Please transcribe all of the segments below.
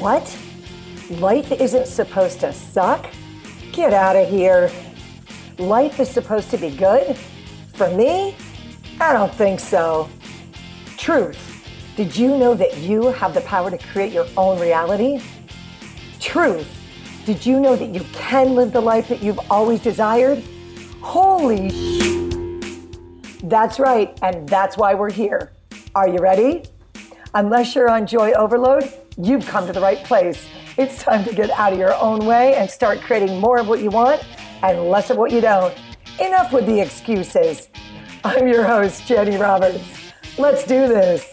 What? Life isn't supposed to suck? Get out of here. Life is supposed to be good? For me? I don't think so. Truth. Did you know that you have the power to create your own reality? Truth. Did you know that you can live the life that you've always desired? Holy sh- That's right, and that's why we're here. Are you ready? Unless you're on joy overload, you've come to the right place. It's time to get out of your own way and start creating more of what you want and less of what you don't. Enough with the excuses. I'm your host, Jani Roberts. Let's do this.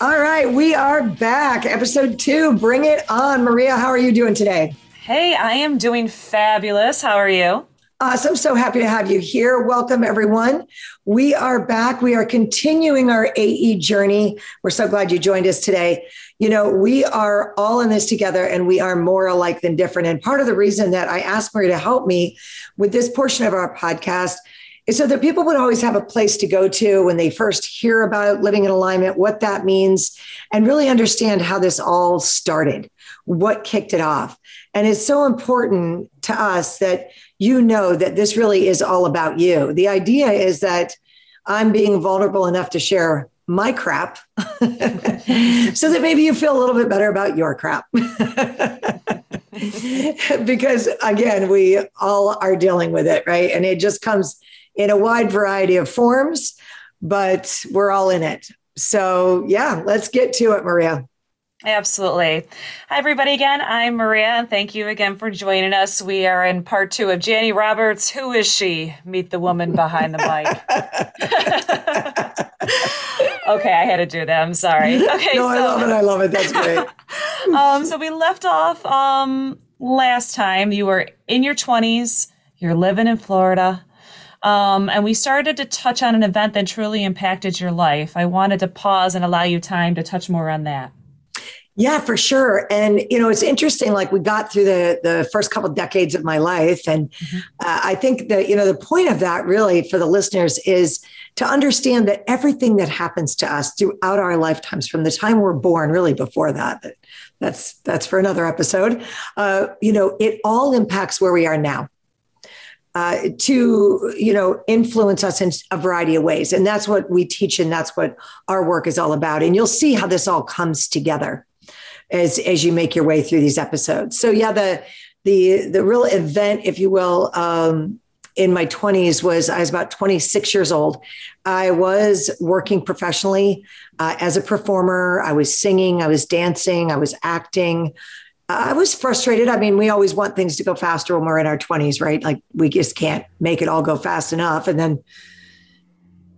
All right, we are back. Episode two. Bring it on. Maria, how are you doing today? Hey, I am doing fabulous. How are you? Awesome. So happy to have you here. Welcome, everyone. We are back. We are continuing our AE journey. We're so glad you joined us today. You know, we are all in this together and we are more alike than different. And part of the reason that I asked Marie to help me with this portion of our podcast is so that people would always have a place to go to when they first hear about living in alignment, what that means, and really understand how this all started, what kicked it off. And it's so important to us that you know that this really is all about you. The idea is that I'm being vulnerable enough to share my crap so that maybe you feel a little bit better about your crap. because again, we all are dealing with it, right? And it just comes in a wide variety of forms, but we're all in it. So, yeah, let's get to it, Maria. Absolutely. Hi, everybody, again. I'm Maria, and thank you again for joining us. We are in part two of Jani Roberts. Who is she? Meet the woman behind the mic. okay, I had to do that. I'm sorry. Okay, no, so, I love it. I love it. That's great. um, so we left off um, last time. You were in your 20s, you're living in Florida. Um, and we started to touch on an event that truly impacted your life. I wanted to pause and allow you time to touch more on that. Yeah, for sure. And you know, it's interesting. Like we got through the the first couple of decades of my life, and mm-hmm. uh, I think that you know the point of that really for the listeners is to understand that everything that happens to us throughout our lifetimes, from the time we're born, really before that, that's that's for another episode. Uh, you know, it all impacts where we are now. Uh, to you know influence us in a variety of ways and that's what we teach and that's what our work is all about and you'll see how this all comes together as as you make your way through these episodes. So yeah, the the the real event, if you will, um, in my 20s was I was about 26 years old. I was working professionally uh, as a performer. I was singing, I was dancing, I was acting. I was frustrated. I mean, we always want things to go faster when we're in our 20s, right? Like we just can't make it all go fast enough. And then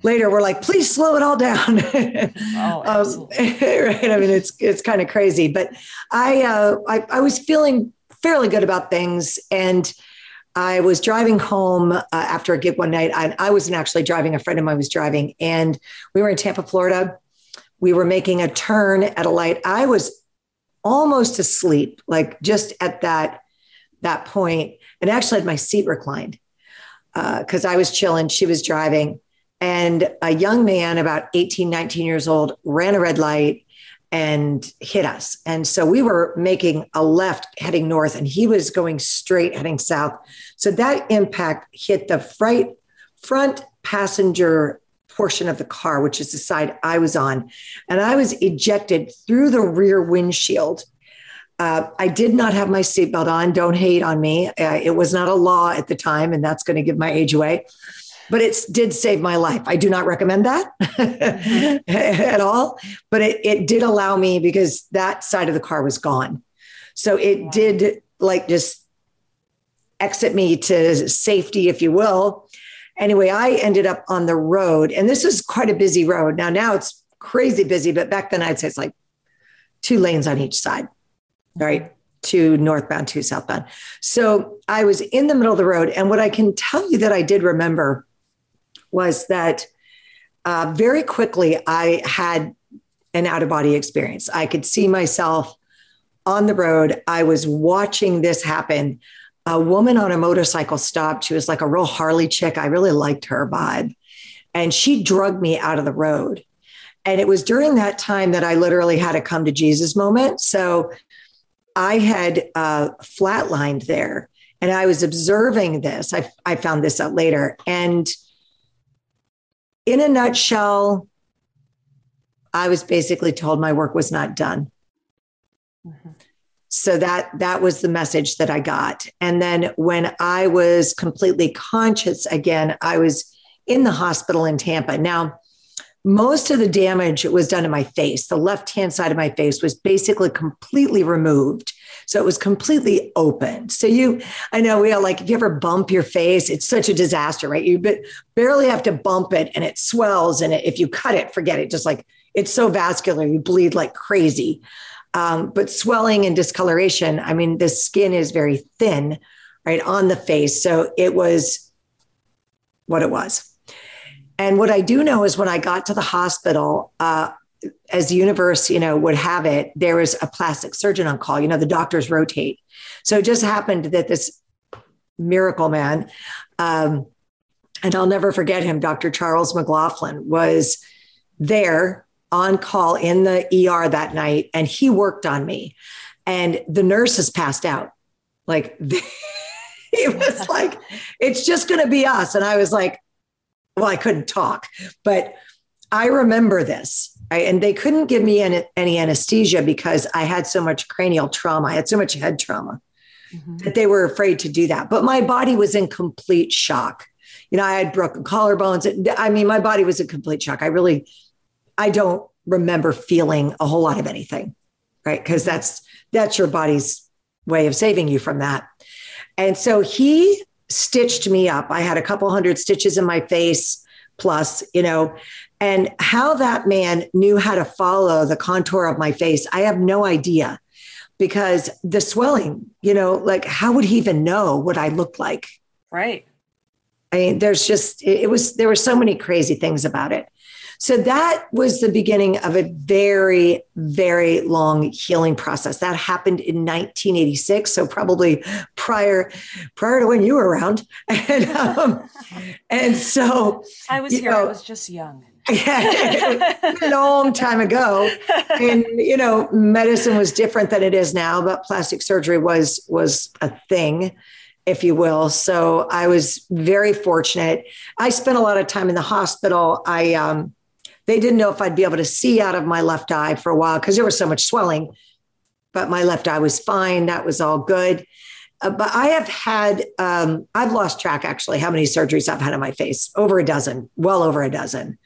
later we're like, please slow it all down. oh, um, right. I mean, it's it's kind of crazy, but I, uh, I I was feeling fairly good about things, and I was driving home uh, after a gig one night. I, I wasn't actually driving; a friend of mine was driving, and we were in Tampa, Florida. We were making a turn at a light. I was almost asleep, like just at that that point, and actually had my seat reclined because uh, I was chilling. She was driving and a young man, about 18, 19 years old, ran a red light and hit us. And so we were making a left heading north, and he was going straight heading south. So that impact hit the front, front passenger portion of the car, which is the side I was on. And I was ejected through the rear windshield. Uh, I did not have my seatbelt on. Don't hate on me. Uh, it was not a law at the time, and that's going to give my age away but it did save my life. I do not recommend that at all, but it, it did allow me because that side of the car was gone. So it did like just exit me to safety, if you will. Anyway, I ended up on the road, and this is quite a busy road. Now, now it's crazy busy, but back then I'd say it's like two lanes on each side, right? Mm-hmm. Two northbound, two southbound. So I was in the middle of the road. And what I can tell you that I did remember was that uh, very quickly I had an out of body experience. I could see myself on the road. I was watching this happen. A woman on a motorcycle stopped. She was like a real Harley chick. I really liked her vibe. And she drugged me out of the road. And it was during that time that I literally had a come to Jesus moment. So I had uh, flatlined there and I was observing this. I, I found this out later. And in a nutshell, I was basically told my work was not done. Mm-hmm. So that that was the message that I got. And then when I was completely conscious again, I was in the hospital in Tampa. Now, most of the damage was done in my face. The left hand side of my face was basically completely removed. So it was completely open. So you, I know we are like, if you ever bump your face, it's such a disaster, right? You barely have to bump it and it swells. And if you cut it, forget it. Just like it's so vascular, you bleed like crazy. Um, but swelling and discoloration, I mean, the skin is very thin, right, on the face. So it was what it was. And what I do know is when I got to the hospital, uh, as the universe, you know, would have it, there was a plastic surgeon on call. You know, the doctors rotate. So it just happened that this miracle man, um, and I'll never forget him, Dr. Charles McLaughlin, was there on call in the ER that night, and he worked on me. And the nurses passed out. Like, it was like, it's just going to be us. And I was like, well, I couldn't talk, but I remember this. Right? And they couldn't give me any, any, anesthesia because I had so much cranial trauma. I had so much head trauma mm-hmm. that they were afraid to do that. But my body was in complete shock. You know, I had broken collarbones. I mean, my body was in complete shock. I really, I don't remember feeling a whole lot of anything, right? Because that's that's your body's way of saving you from that. And so he stitched me up. I had a couple hundred stitches in my face, plus, you know, and how that man knew how to follow the contour of my face, I have no idea because the swelling, you know, like how would he even know what I looked like? Right. I mean, there's just, it was, there were so many crazy things about it. So that was the beginning of a very, very long healing process. That happened in 1986, so probably prior prior to when you were around. And um, and so I was here. Know, I was just young. Yeah, a long time ago, and you know, medicine was different than it is now. But plastic surgery was was a thing if you will. So I was very fortunate. I spent a lot of time in the hospital. I um, they didn't know if I'd be able to see out of my left eye for a while because there was so much swelling, but my left eye was fine. That was all good. Uh, but I have had, um, I've lost track actually how many surgeries I've had on my face over a dozen, well over a dozen.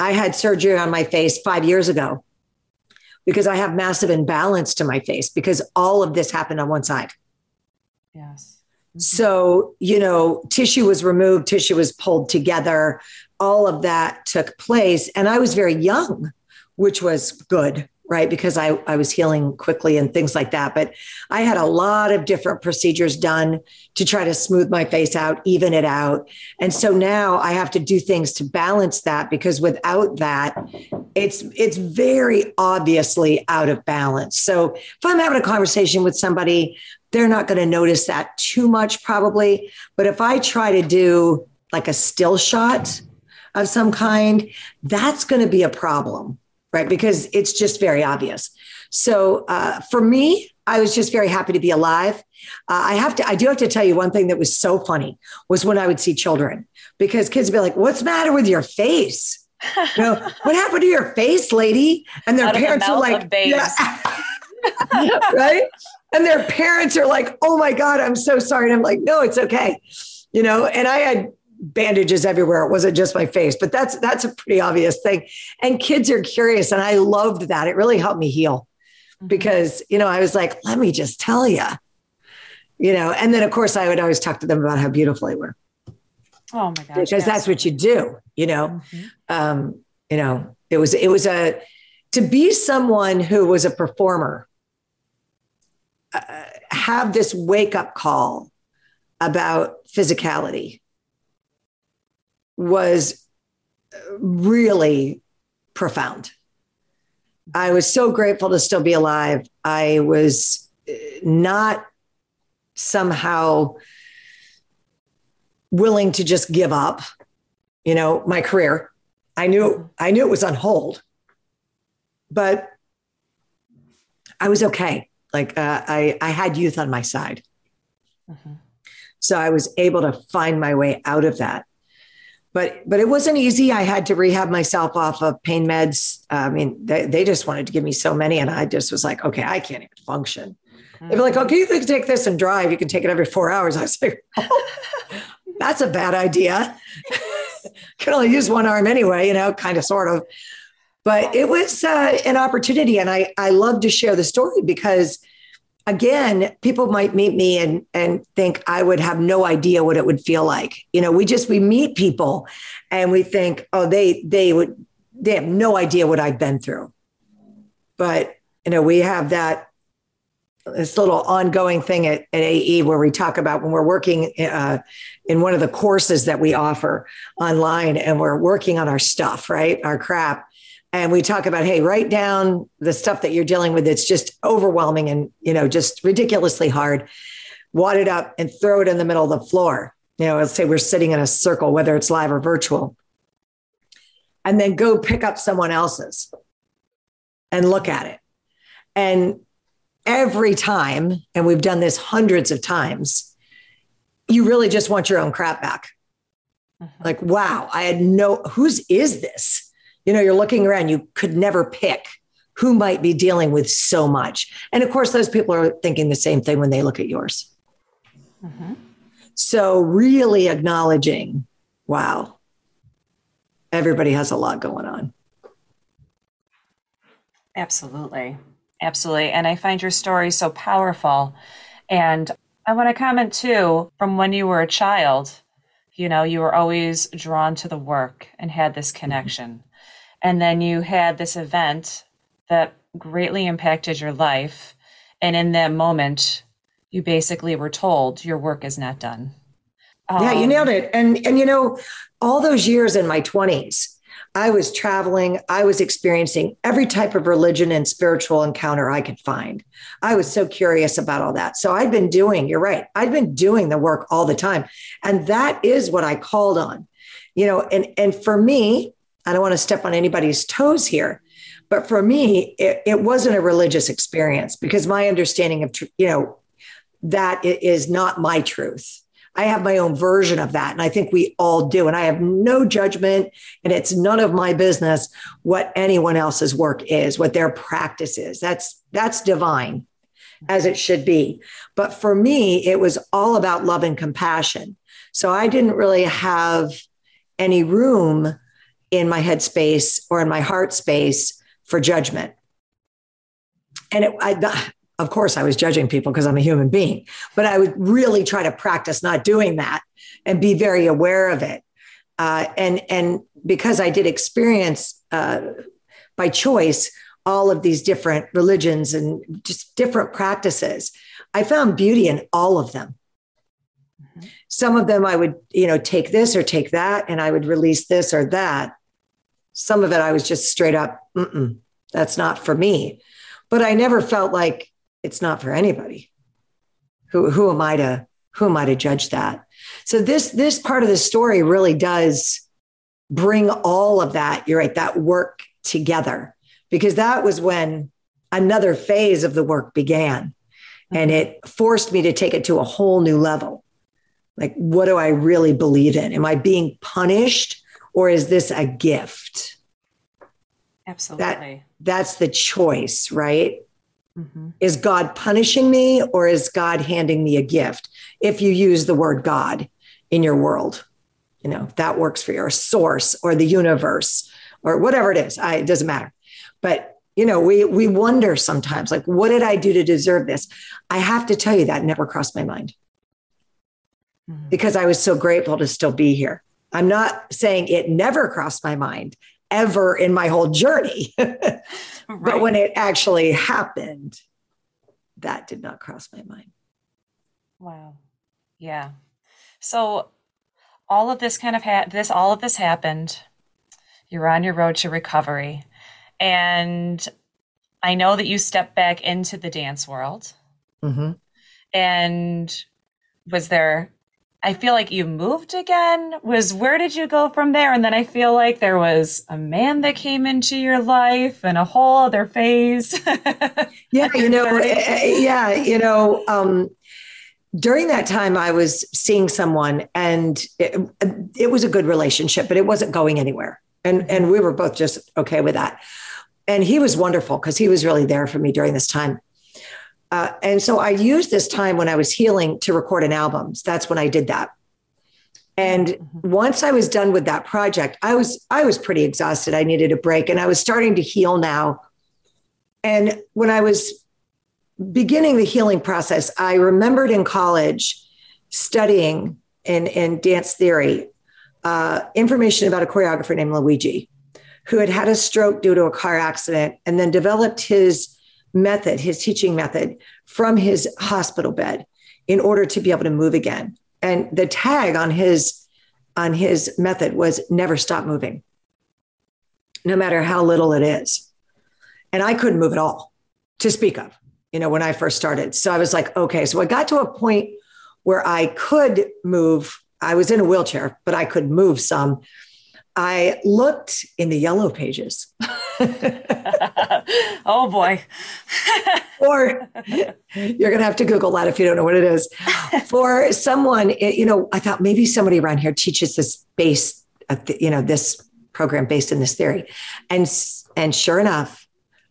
I had surgery on my face five years ago because I have massive imbalance to my face because all of this happened on one side. Yes. So, you know, tissue was removed, tissue was pulled together all of that took place. And I was very young, which was good, right? Because I, I was healing quickly and things like that. But I had a lot of different procedures done to try to smooth my face out, even it out. And so now I have to do things to balance that because without that, it's it's very obviously out of balance. So if I'm having a conversation with somebody, they're not going to notice that too much probably. But if I try to do like a still shot, of some kind, that's going to be a problem, right? Because it's just very obvious. So uh, for me, I was just very happy to be alive. Uh, I have to, I do have to tell you one thing that was so funny was when I would see children because kids would be like, "What's the matter with your face?" you know, what happened to your face, lady? And their Out parents the are like, yeah. right? And their parents are like, "Oh my god, I'm so sorry." And I'm like, "No, it's okay." You know, and I had bandages everywhere. It wasn't just my face, but that's that's a pretty obvious thing. And kids are curious, and I loved that. It really helped me heal mm-hmm. because you know I was like, let me just tell you, you know. And then of course I would always talk to them about how beautiful they were. Oh my gosh! Because yes. that's what you do, you know. Mm-hmm. Um, you know, it was it was a to be someone who was a performer. Uh, have this wake up call about physicality was really profound. I was so grateful to still be alive. I was not somehow willing to just give up, you know, my career. I knew I knew it was on hold, but I was okay. Like uh, I, I had youth on my side. Mm-hmm. So I was able to find my way out of that. But, but it wasn't easy. I had to rehab myself off of pain meds. I mean, they, they just wanted to give me so many. And I just was like, okay, I can't even function. Mm-hmm. They'd be like, okay, you can take this and drive. You can take it every four hours. I was like, oh, that's a bad idea. can only use one arm anyway, you know, kind of, sort of. But it was uh, an opportunity. And I, I love to share the story because – again, people might meet me and and think I would have no idea what it would feel like. You know, we just we meet people and we think, oh, they they would they have no idea what I've been through. But you know, we have that this little ongoing thing at, at AE where we talk about when we're working uh, in one of the courses that we offer online and we're working on our stuff, right? Our crap and we talk about hey write down the stuff that you're dealing with. It's just overwhelming and you know just ridiculously hard. Wad it up and throw it in the middle of the floor. You know let's say we're sitting in a circle whether it's live or virtual. And then go pick up someone else's and look at it. And every time and we've done this hundreds of times you really just want your own crap back. Mm-hmm. like wow i had no whose is this you know, you're looking around, you could never pick who might be dealing with so much. And of course, those people are thinking the same thing when they look at yours. Mm-hmm. So, really acknowledging, wow, everybody has a lot going on. Absolutely. Absolutely. And I find your story so powerful. And I want to comment too from when you were a child, you know, you were always drawn to the work and had this connection. And then you had this event that greatly impacted your life. And in that moment, you basically were told your work is not done. Um, yeah, you um, nailed it. And and you know, all those years in my 20s, I was traveling, I was experiencing every type of religion and spiritual encounter I could find. I was so curious about all that. So I'd been doing, you're right, I'd been doing the work all the time. And that is what I called on. You know, and and for me, I don't want to step on anybody's toes here. But for me, it, it wasn't a religious experience because my understanding of, you know, that is not my truth. I have my own version of that. And I think we all do. And I have no judgment. And it's none of my business what anyone else's work is, what their practice is. That's that's divine as it should be. But for me, it was all about love and compassion. So I didn't really have any room in my headspace or in my heart space for judgment. And it, I, of course, I was judging people because I'm a human being, but I would really try to practice not doing that and be very aware of it. Uh, and and because I did experience uh, by choice all of these different religions and just different practices, I found beauty in all of them. Mm-hmm. Some of them I would, you know, take this or take that, and I would release this or that. Some of it I was just straight up, that's not for me. But I never felt like it's not for anybody. Who, who am I to who am I to judge that? So this this part of the story really does bring all of that. You're right, that work together because that was when another phase of the work began, and it forced me to take it to a whole new level. Like, what do I really believe in? Am I being punished or is this a gift? Absolutely. That, that's the choice, right? Mm-hmm. Is God punishing me or is God handing me a gift? If you use the word God in your world, you know, that works for your source or the universe or whatever it is. I, it doesn't matter. But, you know, we, we wonder sometimes, like, what did I do to deserve this? I have to tell you that never crossed my mind mm-hmm. because I was so grateful to still be here. I'm not saying it never crossed my mind ever in my whole journey. right. But when it actually happened, that did not cross my mind. Wow. Yeah. So all of this kind of had this all of this happened. You're on your road to recovery. And I know that you stepped back into the dance world. Mm-hmm. And was there I feel like you moved again. Was where did you go from there? And then I feel like there was a man that came into your life and a whole other phase. yeah, you know, eh, eh, yeah, you know, um, during that time I was seeing someone and it, it was a good relationship, but it wasn't going anywhere. And and we were both just okay with that. And he was wonderful because he was really there for me during this time. Uh, and so I used this time when I was healing to record an album. That's when I did that. And mm-hmm. once I was done with that project, I was I was pretty exhausted. I needed a break, and I was starting to heal now. And when I was beginning the healing process, I remembered in college studying in, in dance theory uh, information about a choreographer named Luigi, who had had a stroke due to a car accident and then developed his method, his teaching method from his hospital bed in order to be able to move again. And the tag on his on his method was never stop moving, no matter how little it is. And I couldn't move at all to speak of, you know, when I first started. So I was like, okay. So I got to a point where I could move. I was in a wheelchair, but I could move some. I looked in the yellow pages. oh boy. or you're going to have to Google that if you don't know what it is. For someone, you know, I thought maybe somebody around here teaches this base, you know, this program based in this theory. And, and sure enough,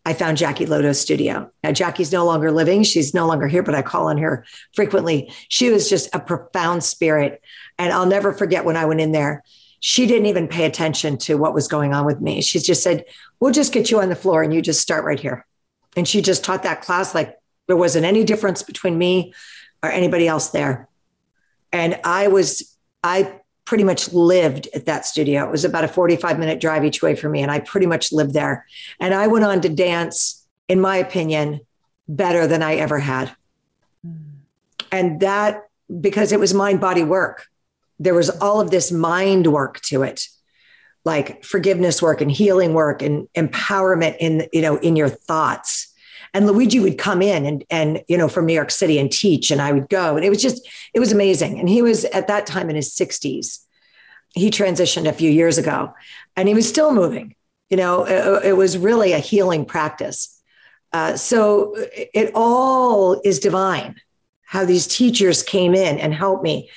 I found Jackie Lodo's studio. Now, Jackie's no longer living. She's no longer here, but I call on her frequently. She was just a profound spirit. And I'll never forget when I went in there she didn't even pay attention to what was going on with me. She just said, We'll just get you on the floor and you just start right here. And she just taught that class like there wasn't any difference between me or anybody else there. And I was, I pretty much lived at that studio. It was about a 45 minute drive each way for me. And I pretty much lived there. And I went on to dance, in my opinion, better than I ever had. Mm. And that because it was mind body work there was all of this mind work to it like forgiveness work and healing work and empowerment in you know in your thoughts. And luigi would come in and and you know from new york city and teach and i would go. And it was just it was amazing. And he was at that time in his 60s he transitioned a few years ago and he was still moving you know it, it was really a healing practice. Uh, so it all is divine how these teachers came in and helped me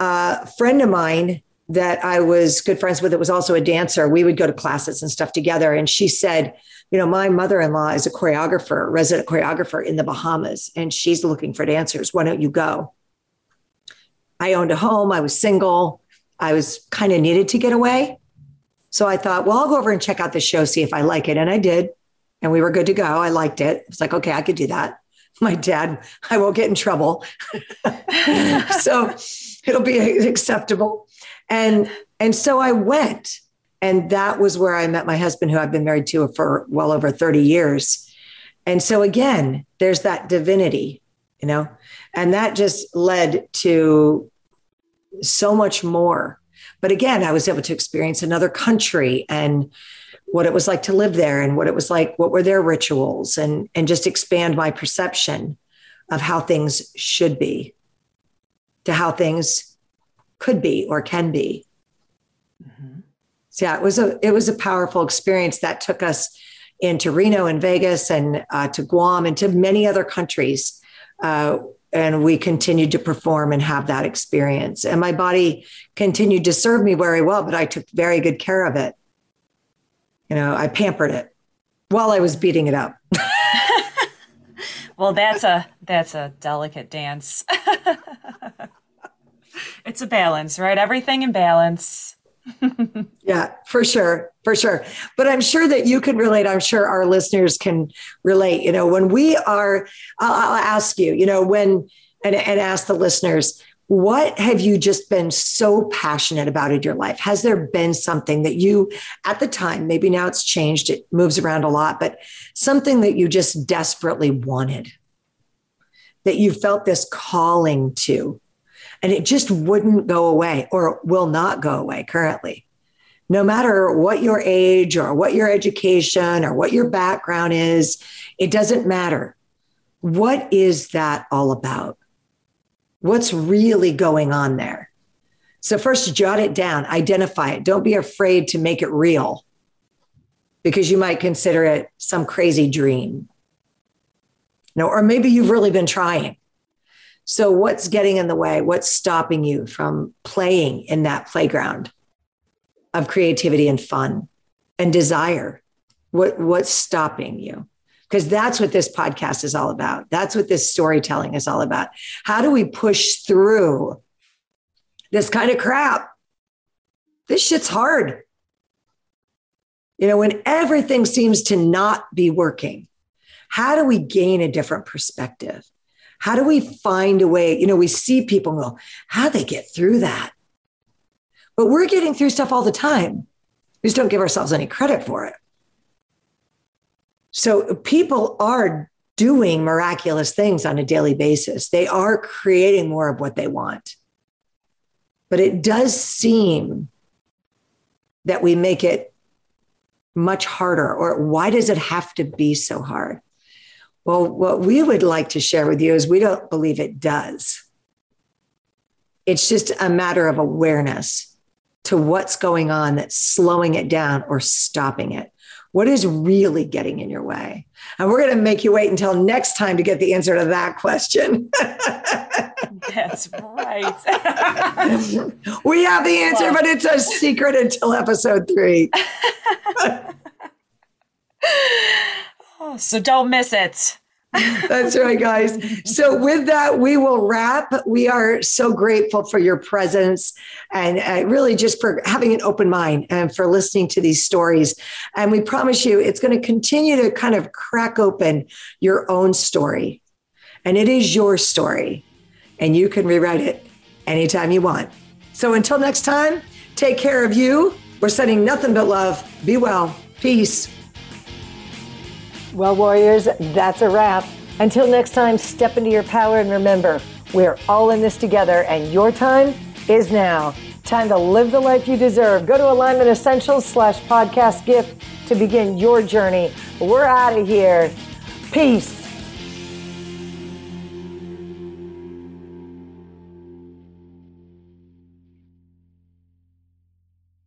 a friend of mine that I was good friends with that was also a dancer, we would go to classes and stuff together. And she said, you know, my mother in law is a choreographer, resident choreographer in the Bahamas, and she's looking for dancers. Why don't you go? I owned a home, I was single, I was kind of needed to get away. So I thought, well, I'll go over and check out the show, see if I like it. And I did. And we were good to go. I liked it. It's like, okay, I could do that. My dad, I won't get in trouble. so it'll be acceptable. And and so I went, and that was where I met my husband, who I've been married to for well over 30 years. And so again, there's that divinity, you know, and that just led to so much more. But again, I was able to experience another country and what it was like to live there and what it was like, what were their rituals, and and just expand my perception of how things should be to how things could be or can be. Mm-hmm. So yeah, it was a it was a powerful experience that took us into Reno and Vegas and uh, to Guam and to many other countries. Uh, and we continued to perform and have that experience. And my body continued to serve me very well, but I took very good care of it. You know, I pampered it while I was beating it up. well, that's a that's a delicate dance. it's a balance, right? Everything in balance. yeah, for sure. For sure. But I'm sure that you can relate. I'm sure our listeners can relate. You know, when we are, I'll, I'll ask you, you know, when, and, and ask the listeners, what have you just been so passionate about in your life? Has there been something that you, at the time, maybe now it's changed, it moves around a lot, but something that you just desperately wanted, that you felt this calling to? And it just wouldn't go away or will not go away currently. No matter what your age or what your education or what your background is, it doesn't matter. What is that all about? What's really going on there? So, first, jot it down, identify it. Don't be afraid to make it real because you might consider it some crazy dream. No, or maybe you've really been trying. So, what's getting in the way? What's stopping you from playing in that playground of creativity and fun and desire? What, what's stopping you? Because that's what this podcast is all about. That's what this storytelling is all about. How do we push through this kind of crap? This shit's hard. You know, when everything seems to not be working, how do we gain a different perspective? How do we find a way? You know, we see people go, how they get through that? But we're getting through stuff all the time. We just don't give ourselves any credit for it. So people are doing miraculous things on a daily basis. They are creating more of what they want. But it does seem that we make it much harder, or why does it have to be so hard? Well, what we would like to share with you is we don't believe it does. It's just a matter of awareness to what's going on that's slowing it down or stopping it. What is really getting in your way? And we're going to make you wait until next time to get the answer to that question. That's right. we have the answer, but it's a secret until episode three. so don't miss it. That's right, guys. So, with that, we will wrap. We are so grateful for your presence and uh, really just for having an open mind and for listening to these stories. And we promise you, it's going to continue to kind of crack open your own story. And it is your story, and you can rewrite it anytime you want. So, until next time, take care of you. We're sending nothing but love. Be well. Peace. Well, Warriors, that's a wrap. Until next time, step into your power and remember, we're all in this together, and your time is now. Time to live the life you deserve. Go to Alignment Essentials slash podcast gift to begin your journey. We're out of here. Peace.